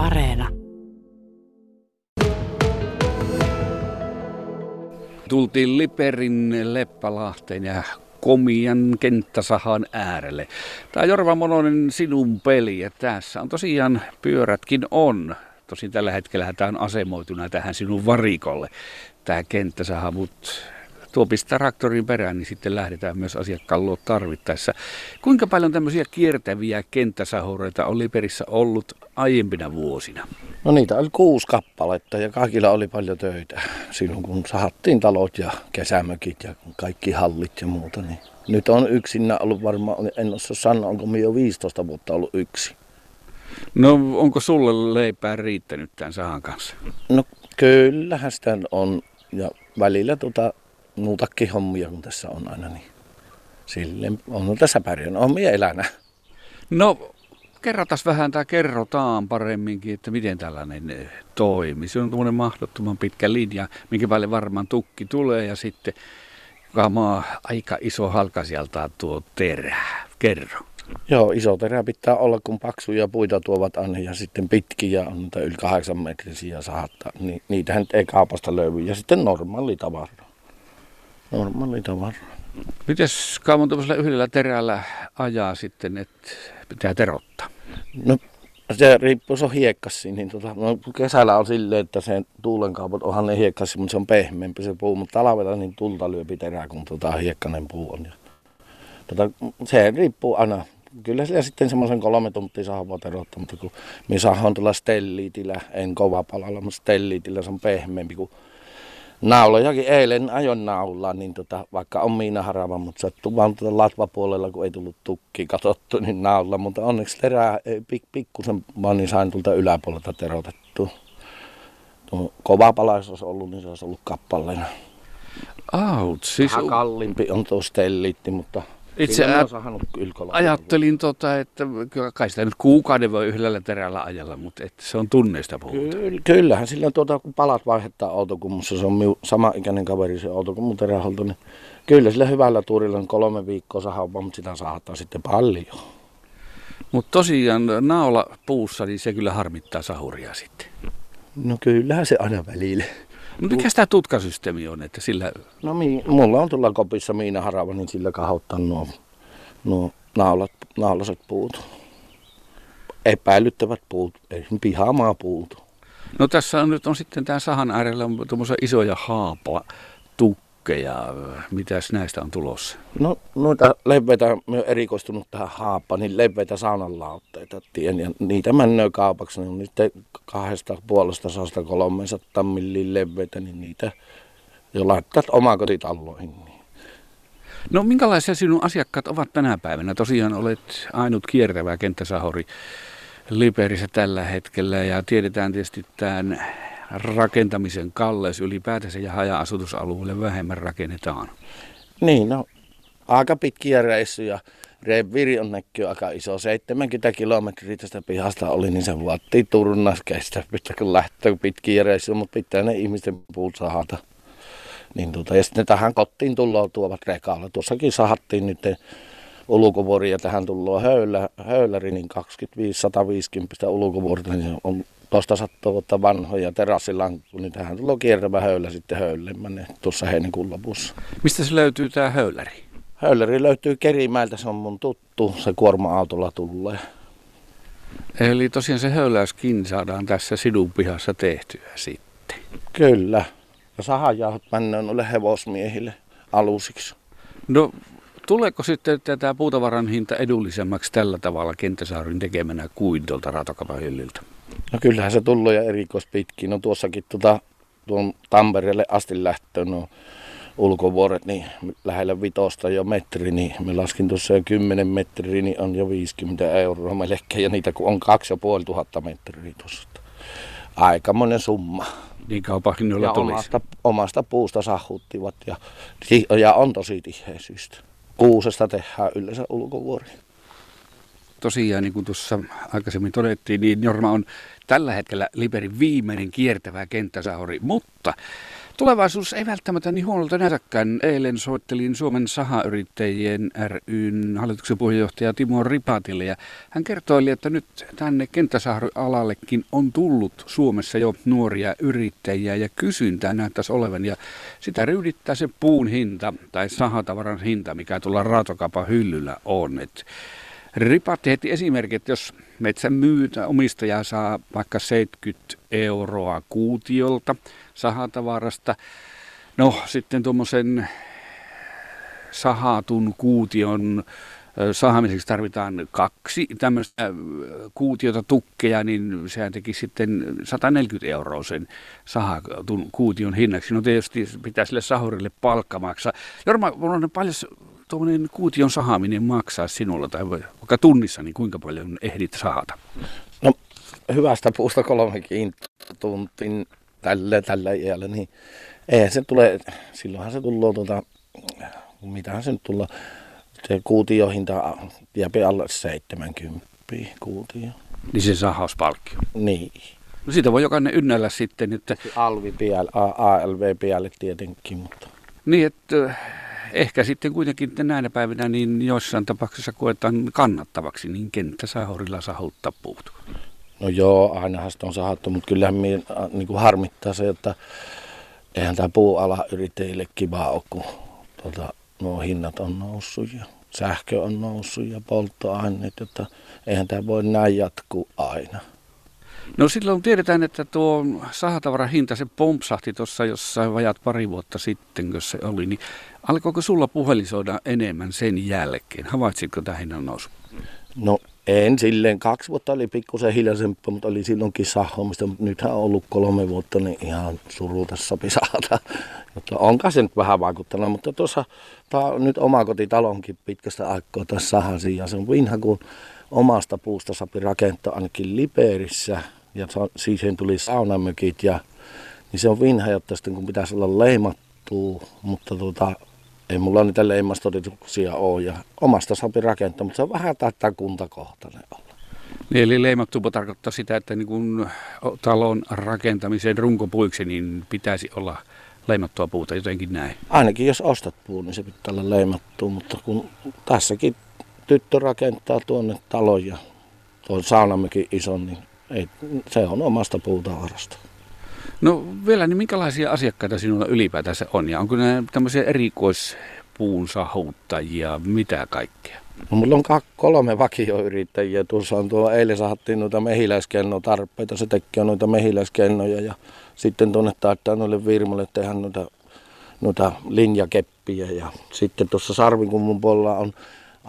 Areena. Tultiin Liperin Leppälahteen ja komian kenttäsahan äärelle. Tämä Jorva Mononen sinun peli ja tässä on tosiaan pyörätkin on. Tosin tällä hetkellä tämä on asemoituna tähän sinun varikolle, tämä kenttäsaha, mutta tuo pistää traktorin perään, niin sitten lähdetään myös asiakkaan luo tarvittaessa. Kuinka paljon tämmöisiä kiertäviä kenttäsahureita on Liperissä ollut aiempina vuosina? No niitä oli kuusi kappaletta ja kaikilla oli paljon töitä silloin kun sahattiin talot ja kesämökit ja kaikki hallit ja muuta. Niin nyt on yksinä ollut varmaan, en osaa sanoa, onko minä jo 15 vuotta ollut yksi. No onko sulle leipää riittänyt tämän sahan kanssa? No kyllähän sitä on ja välillä tota, muutakin hommia kun tässä on aina, niin silleen on tässä pärjännyt. On minä elänä. No kerrotas vähän tai kerrotaan paremminkin, että miten tällainen eh, toimii. Se on tuommoinen mahdottoman pitkä linja, minkä päälle varmaan tukki tulee ja sitten maa aika iso halka sieltä tuo terää. Kerro. Joo, iso terä pitää olla, kun paksuja puita tuovat aina ja sitten pitkiä on niitä yli kahdeksan metrisiä saattaa. Ni, niitähän ei kaupasta löydy. Ja sitten normaali tavara. Normaali tavara. Mites kauan tuollaisella yhdellä terällä ajaa sitten, että pitää terottaa? No se riippuu, se on hiekkassi, niin tota, no, kesällä on silleen, että se tuulenkaupat onhan ne hiekkassi, mutta se on pehmeämpi se puu, mutta talvella niin tulta lyöpi terää, kun tota hiekkanen puu on. Ja, tota, se riippuu aina. Kyllä sillä sitten semmoisen kolme tuntia saa terottaa, mutta kun minä saan tuolla stelliitillä, en kova palalla, mutta stelliitillä se on pehmeämpi kuin naulojakin eilen ajon naulaa, niin tota, vaikka on miina harava, mutta sattuu vaan tuota latvapuolella, kun ei tullut tukki katsottu, niin naula. Mutta onneksi terää pik, pikkusen vaan niin sain tuolta yläpuolelta terotettua. Tuo kova palais olisi ollut, niin se olisi ollut kappaleena. Aut, siis... Vähän kalliimpi on tuo stelliitti, mutta itse ajattelin, tota, että kyllä kai sitä nyt kuukauden voi yhdellä terällä ajella, mutta että se on tunneista puhuta. Kyllä, kyllähän sillä tuota, kun palat vaihdetaan autokummussa, se on miu, sama ikäinen kaveri se autokummu teräholto, niin kyllä sillä hyvällä tuurilla on kolme viikkoa sahaa, mutta sitä saattaa sitten paljon. Mutta tosiaan naula puussa, niin se kyllä harmittaa sahuria sitten. No kyllähän se aina välillä. No mikä tämä tutkasysteemi on, että sillä... No mi, mulla on tuolla kopissa Miina Harava, niin sillä kahottan nuo, nuo naulat, naulaset puut. Epäilyttävät puut, pihamaa puut. No tässä on nyt on sitten tämä sahan äärellä on isoja haapa tukkeja. Mitäs näistä on tulossa? No noita leveitä, mä oon erikoistunut tähän haapaan, niin leveitä saunanlautteita tien, ja niitä männöö kaupaksi, ne on niitä kahdesta puolesta saasta 300 millin leveitä, niin niitä jo laittaa omakotitaloihin. Niin. No minkälaisia sinun asiakkaat ovat tänä päivänä? Tosiaan olet ainut kiertävä kenttäsahori Liperissä tällä hetkellä ja tiedetään tietysti tämän rakentamisen kalleus ylipäätänsä ja haja-asutusalueelle vähemmän rakennetaan. Niin, no aika pitkiä reissuja. Reviiri on näkyy aika iso, 70 kilometriä tästä pihasta oli, niin se vaatii turnas kestä, pitää kun lähtee pitkiä reissuja, mutta pitää ne ihmisten puut sahata. Niin tuota, ja sitten tähän kotiin tullaan tuovat rekalla. Tuossakin sahattiin nyt ulkovuori ja tähän tullaan höylä, höyläri, niin 25-150 ulkovuorta, niin on tuosta sattuu vuotta vanhoja terassilankku, niin tähän tulee kiertävä höylä sitten höylemmän tuossa heinäkuun lopussa. Mistä se löytyy tämä höyläri? Höyläri löytyy Kerimäeltä, se on mun tuttu, se kuorma-autolla tulee. Eli tosiaan se höyläyskin saadaan tässä sidun pihassa tehtyä sitten. Kyllä. Ja sahajauhot mennään noille hevosmiehille alusiksi. No tuleeko sitten tätä puutavaran hinta edullisemmaksi tällä tavalla kenttäsaarin tekemänä kuin tuolta hyllyltä? No kyllähän se tullut ja erikoispitkin. No tuossakin tota, tuon Tampereelle asti lähtöön no, ulkovuoret, niin lähellä vitosta jo metri, niin me laskin tuossa jo 10 metriä, niin on jo 50 euroa melkein, ja niitä kun on 2500 metriä tuossa. Aikamoinen summa. Niin kaupan hinnoilla Ja tulisi. omasta, omasta puusta sahuttivat, ja, ja on tosi tiheisyistä. Kuusesta tehdään yleensä ulkovuori. Tosiaan, niin kuin tuossa aikaisemmin todettiin, niin Jorma on tällä hetkellä Liberin viimeinen kiertävä kenttäsahori, mutta Tulevaisuus ei välttämättä niin huonolta näytäkään. Eilen soittelin Suomen sahayrittäjien ryn hallituksen puheenjohtaja Timo Ripatille ja hän kertoi, että nyt tänne kenttäsaharialallekin on tullut Suomessa jo nuoria yrittäjiä ja kysyntää näyttäisi olevan ja sitä ryydittää se puun hinta tai sahatavaran hinta, mikä tuolla raatokaupan hyllyllä on. Et Ripatti heti esimerkki, että jos metsän myytä omistaja saa vaikka 70 euroa kuutiolta sahatavarasta, no sitten tuommoisen sahatun kuution sahaamiseksi tarvitaan kaksi tämmöistä kuutiota tukkeja, niin sehän teki sitten 140 euroa sen sahatun kuution hinnaksi. No tietysti pitää sille sahurille palkka maksaa. Jorma, on paljon tuommoinen kuution sahaaminen maksaa sinulla tai vaikka tunnissa, niin kuinka paljon ehdit sahata? No hyvästä puusta kolmekin tuntin tällä, tällä iällä, niin eihän se tule, silloinhan se tulee tuota, mitähän se nyt tulla, se kuutiohinta jääpi alle 70 kuutio. Niin se sahauspalkkio? Niin. No siitä voi jokainen ynnällä sitten, että... Alvi piälle, ALV piälle tietenkin, mutta... Niin, että ehkä sitten kuitenkin näinä päivinä niin joissain tapauksissa koetaan kannattavaksi, niin kenttä sahurilla sahuttaa puut. No joo, ainahan sitä on sahattu, mutta kyllähän äh, niin kuin harmittaa se, että eihän tämä puuala yrittäjille kiva ole, kun tuota, nuo hinnat on noussut ja sähkö on noussut ja polttoaineet, että eihän tämä voi näin jatkuu aina. No silloin tiedetään, että tuo sahatavaran hinta, se pompsahti tuossa jossain vajat pari vuotta sitten, kun se oli, niin alkoiko sulla puhelisoida enemmän sen jälkeen? Havaitsitko tämä hinnan nousu? No en silleen. Kaksi vuotta oli pikkusen hiljaisempaa, mutta oli silloinkin sahomista. Mutta nythän on ollut kolme vuotta, niin ihan suruta sopi saada. Mutta onko se nyt vähän vaikuttanut, mutta tuossa tämä on nyt omakotitalonkin pitkästä aikaa tässä sahasin. Ja se on vinha, kun omasta puusta sapi rakentaa ainakin Liperissä. Ja siihen tuli saunamökit ja niin se on vinha, jotta sitten kun pitäisi olla leimattu, mutta tuota, ei mulla niitä leimastodistuksia ole ja omasta saapi rakentaa, mutta se on vähän tätä kuntakohtainen olla. Niin, eli leimattupo tarkoittaa sitä, että niin kun talon rakentamisen runkopuiksi niin pitäisi olla leimattua puuta jotenkin näin. Ainakin jos ostat puun, niin se pitää olla leimattu, mutta kun tässäkin tyttö rakentaa tuonne talon ja tuon saunammekin ison, niin ei, se on omasta puutavarasta. No vielä, niin minkälaisia asiakkaita sinulla ylipäätänsä on? Ja onko ne tämmöisiä erikoispuun sahuttajia, mitä kaikkea? No, mulla on kolme vakioyrittäjiä. Tuossa on tuo, eilen sahattiin noita mehiläiskennotarpeita. Se tekee noita mehiläiskennoja ja sitten tuonne taitaa noille virmoille tehdä noita, noita linjakeppiä. Ja sitten tuossa Sarvinkummun puolella on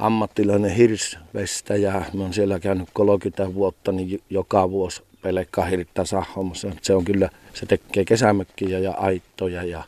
ammattilainen hirsvestäjä. Mä oon siellä käynyt 30 vuotta, niin joka vuosi pelkkaa hirttää sahomassa. Se on kyllä, se tekee kesämökkiä ja aittoja ja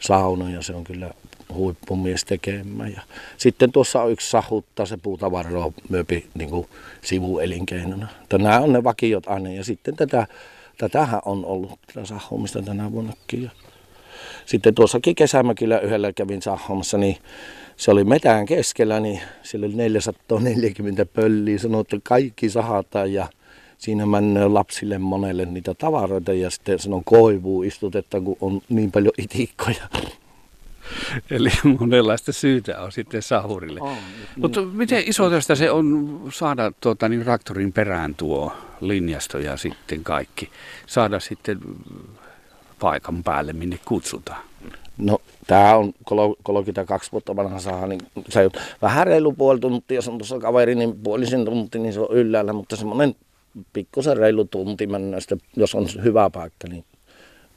saunoja, se on kyllä huippumies tekemään. Ja sitten tuossa on yksi sahutta, se puutavaraa myöpi niin sivuelinkeinona. Nämä on ne vakiot aina ja sitten tätä, tätähän on ollut tätä sahomista tänä vuonnakin. Sitten tuossakin kesämökillä yhdellä kävin sahomassa, niin se oli metään keskellä, niin siellä oli 440 pölliä, sanoi, että kaikki sahataan ja siinä menee lapsille monelle niitä tavaroita ja sitten sanon koivuu istutetta, kun on niin paljon itikkoja. Eli monenlaista syytä on sitten sahurille. On, Mutta niin. miten iso tästä se on saada tuota, niin traktorin perään tuo linjasto ja sitten kaikki, saada sitten paikan päälle, minne kutsutaan? No tämä on 32 vuotta vanha saha, niin se on vähän reilu puoli tuntia, jos on tuossa kaveri, niin puolisen tunti, niin se on yllällä, mutta semmoinen pikkusen reilu tunti mennä, sitten, jos on hyvä paikka, niin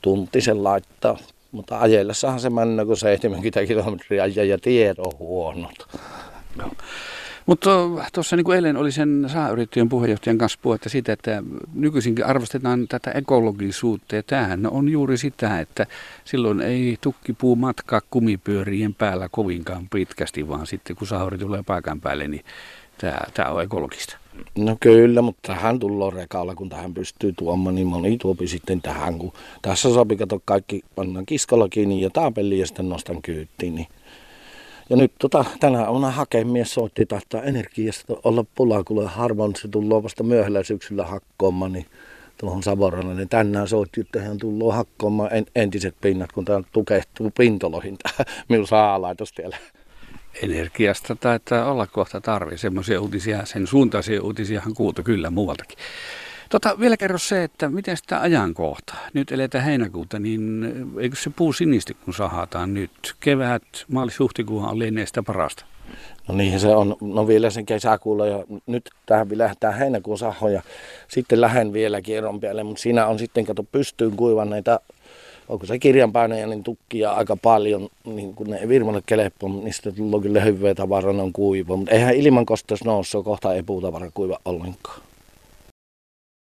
tunti sen laittaa. Mutta ajellessahan se mennä, kun 70 kilometriä ja, ja tiet on huonot. No. Mutta tuossa niin kuin eilen oli sen saayrittäjän puheenjohtajan kanssa puhetta siitä, että nykyisinkin arvostetaan tätä ekologisuutta ja tämähän on juuri sitä, että silloin ei tukkipuu matkaa kumipyörien päällä kovinkaan pitkästi, vaan sitten kun sauri tulee paikan päälle, niin tämä, tämä on ekologista. No kyllä, mutta tähän tullaan rekalla, kun tähän pystyy tuomaan, niin moni tuopi sitten tähän, kun tässä sopii kato kaikki, pannaan kiskolla kiinni ja taapeli ja sitten nostan kyyttiin. Niin. Ja nyt tota, tänä aamuna hakemies soitti tahtaa energiasta olla pulaa, kun harvoin se tulee vasta myöhällä syksyllä hakkoomaan, niin tuohon Savoralle, niin tänään soitti, että hän tullut hakkoamaan en, entiset pinnat, kun tämä tukehtuu pintoloihin minun saalaitos siellä. Energiasta taitaa olla kohta tarve. Semmoisia uutisia, sen suuntaisia uutisiahan kuultu kyllä muualtakin. Tota, vielä kerro se, että miten sitä ajankohta. Nyt eletään heinäkuuta, niin eikö se puu sinisti, kun sahataan nyt? Kevät, maalis-huhtikuuhan lienee sitä parasta. No niin se on, no vielä sen kesäkuulla ja nyt tähän lähdetään heinäkuun sahoja. Sitten lähden vielä kierron päälle, mutta siinä on sitten, kato pystyyn kuivanneita, onko se kirjanpainoja, niin tukkia aika paljon, niin kun ne ei virmalle keleppo, sitten tulee kyllä hyvää tavaraa, ne on kuiva. Mutta eihän ilman kostos noussut, kohta ei puutavara kuiva ollenkaan.